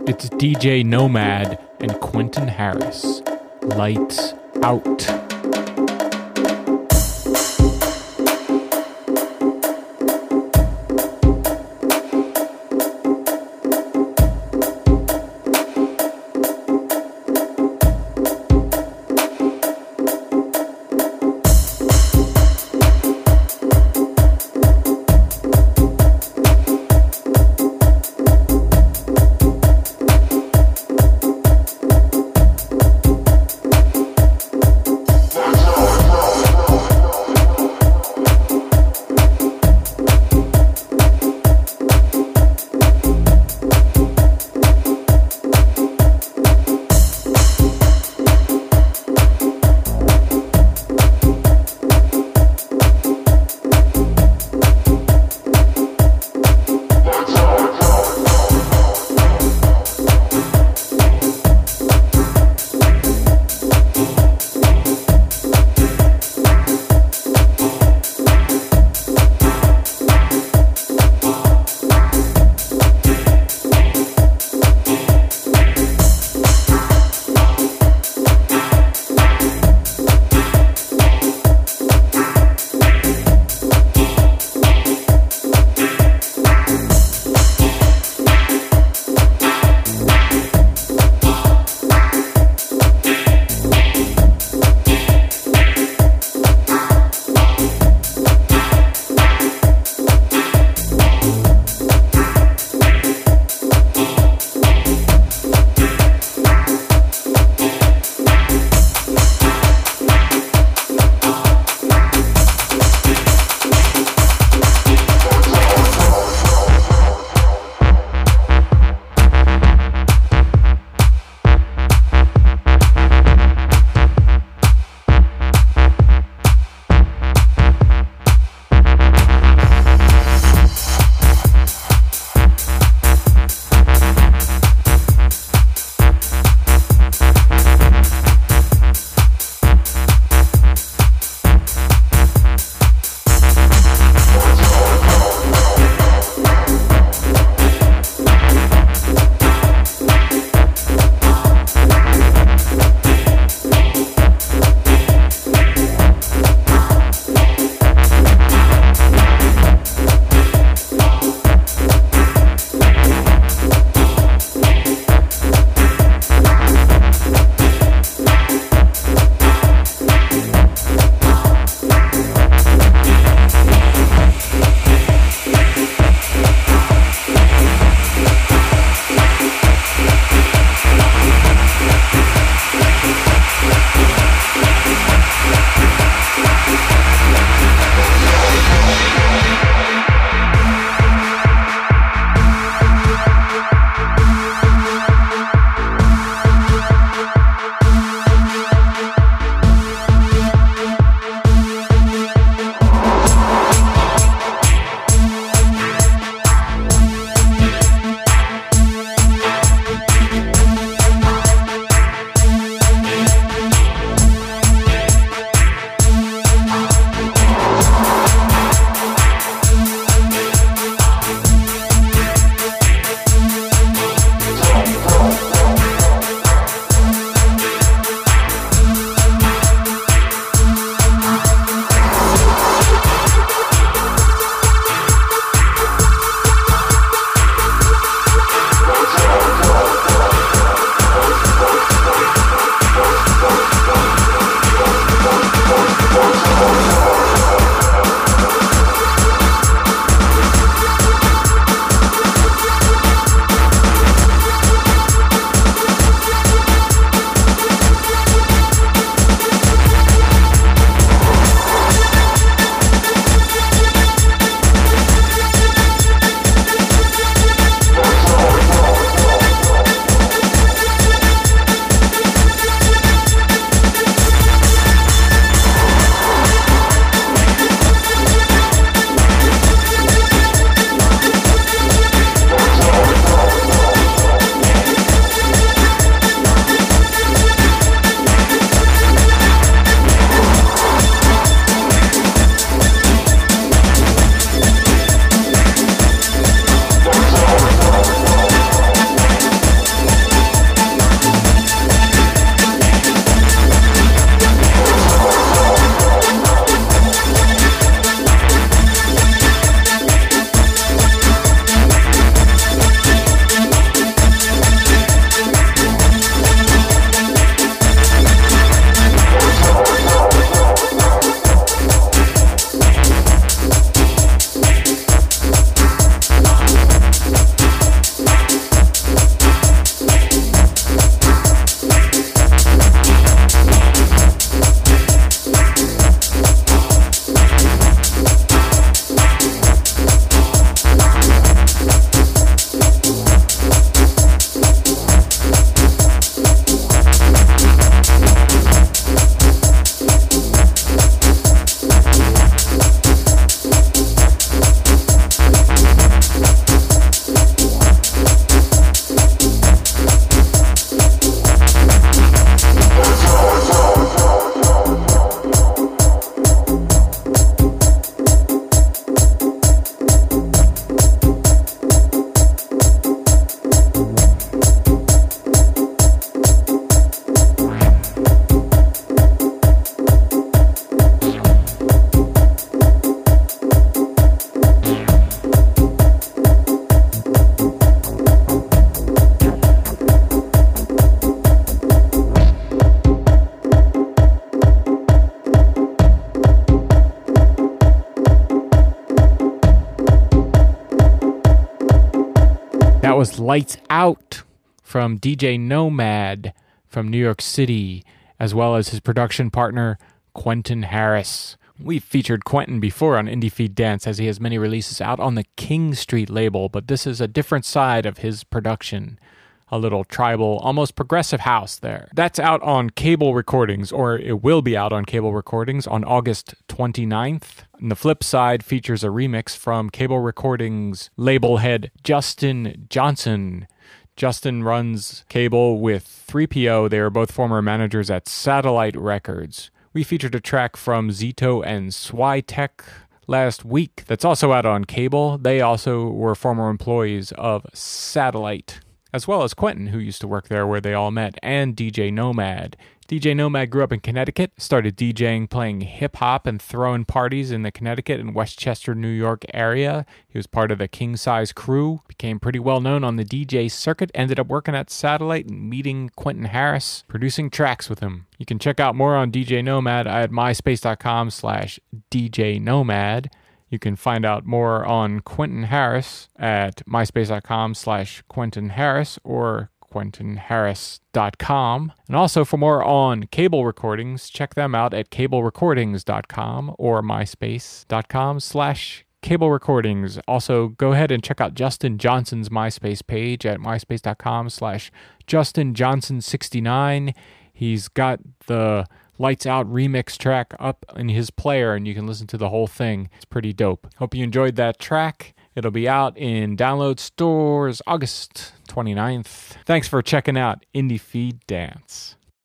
It's DJ Nomad and Quentin Harris. Lights out. Lights Out from DJ Nomad from New York City, as well as his production partner, Quentin Harris. We've featured Quentin before on IndieFeed Dance as he has many releases out on the King Street label, but this is a different side of his production. A little tribal, almost progressive house there. That's out on Cable Recordings, or it will be out on Cable Recordings on August 29th. And the flip side features a remix from Cable Recordings label head Justin Johnson. Justin runs Cable with 3PO. They are both former managers at Satellite Records. We featured a track from Zito and Swytech last week that's also out on cable. They also were former employees of Satellite, as well as Quentin, who used to work there where they all met, and DJ Nomad. DJ Nomad grew up in Connecticut, started DJing, playing hip hop, and throwing parties in the Connecticut and Westchester, New York area. He was part of the King Size crew, became pretty well known on the DJ circuit, ended up working at Satellite and meeting Quentin Harris, producing tracks with him. You can check out more on DJ Nomad at myspace.com slash DJ Nomad. You can find out more on Quentin Harris at myspace.com slash Quentin Harris or quentinharris.com. And also for more on cable recordings, check them out at cablerecordings.com or myspace.com slash cable recordings. Also, go ahead and check out Justin Johnson's MySpace page at myspace.com slash Justin Johnson 69. He's got the Lights Out remix track up in his player, and you can listen to the whole thing. It's pretty dope. Hope you enjoyed that track. It'll be out in download stores August 29th. Thanks for checking out IndieFeed Dance.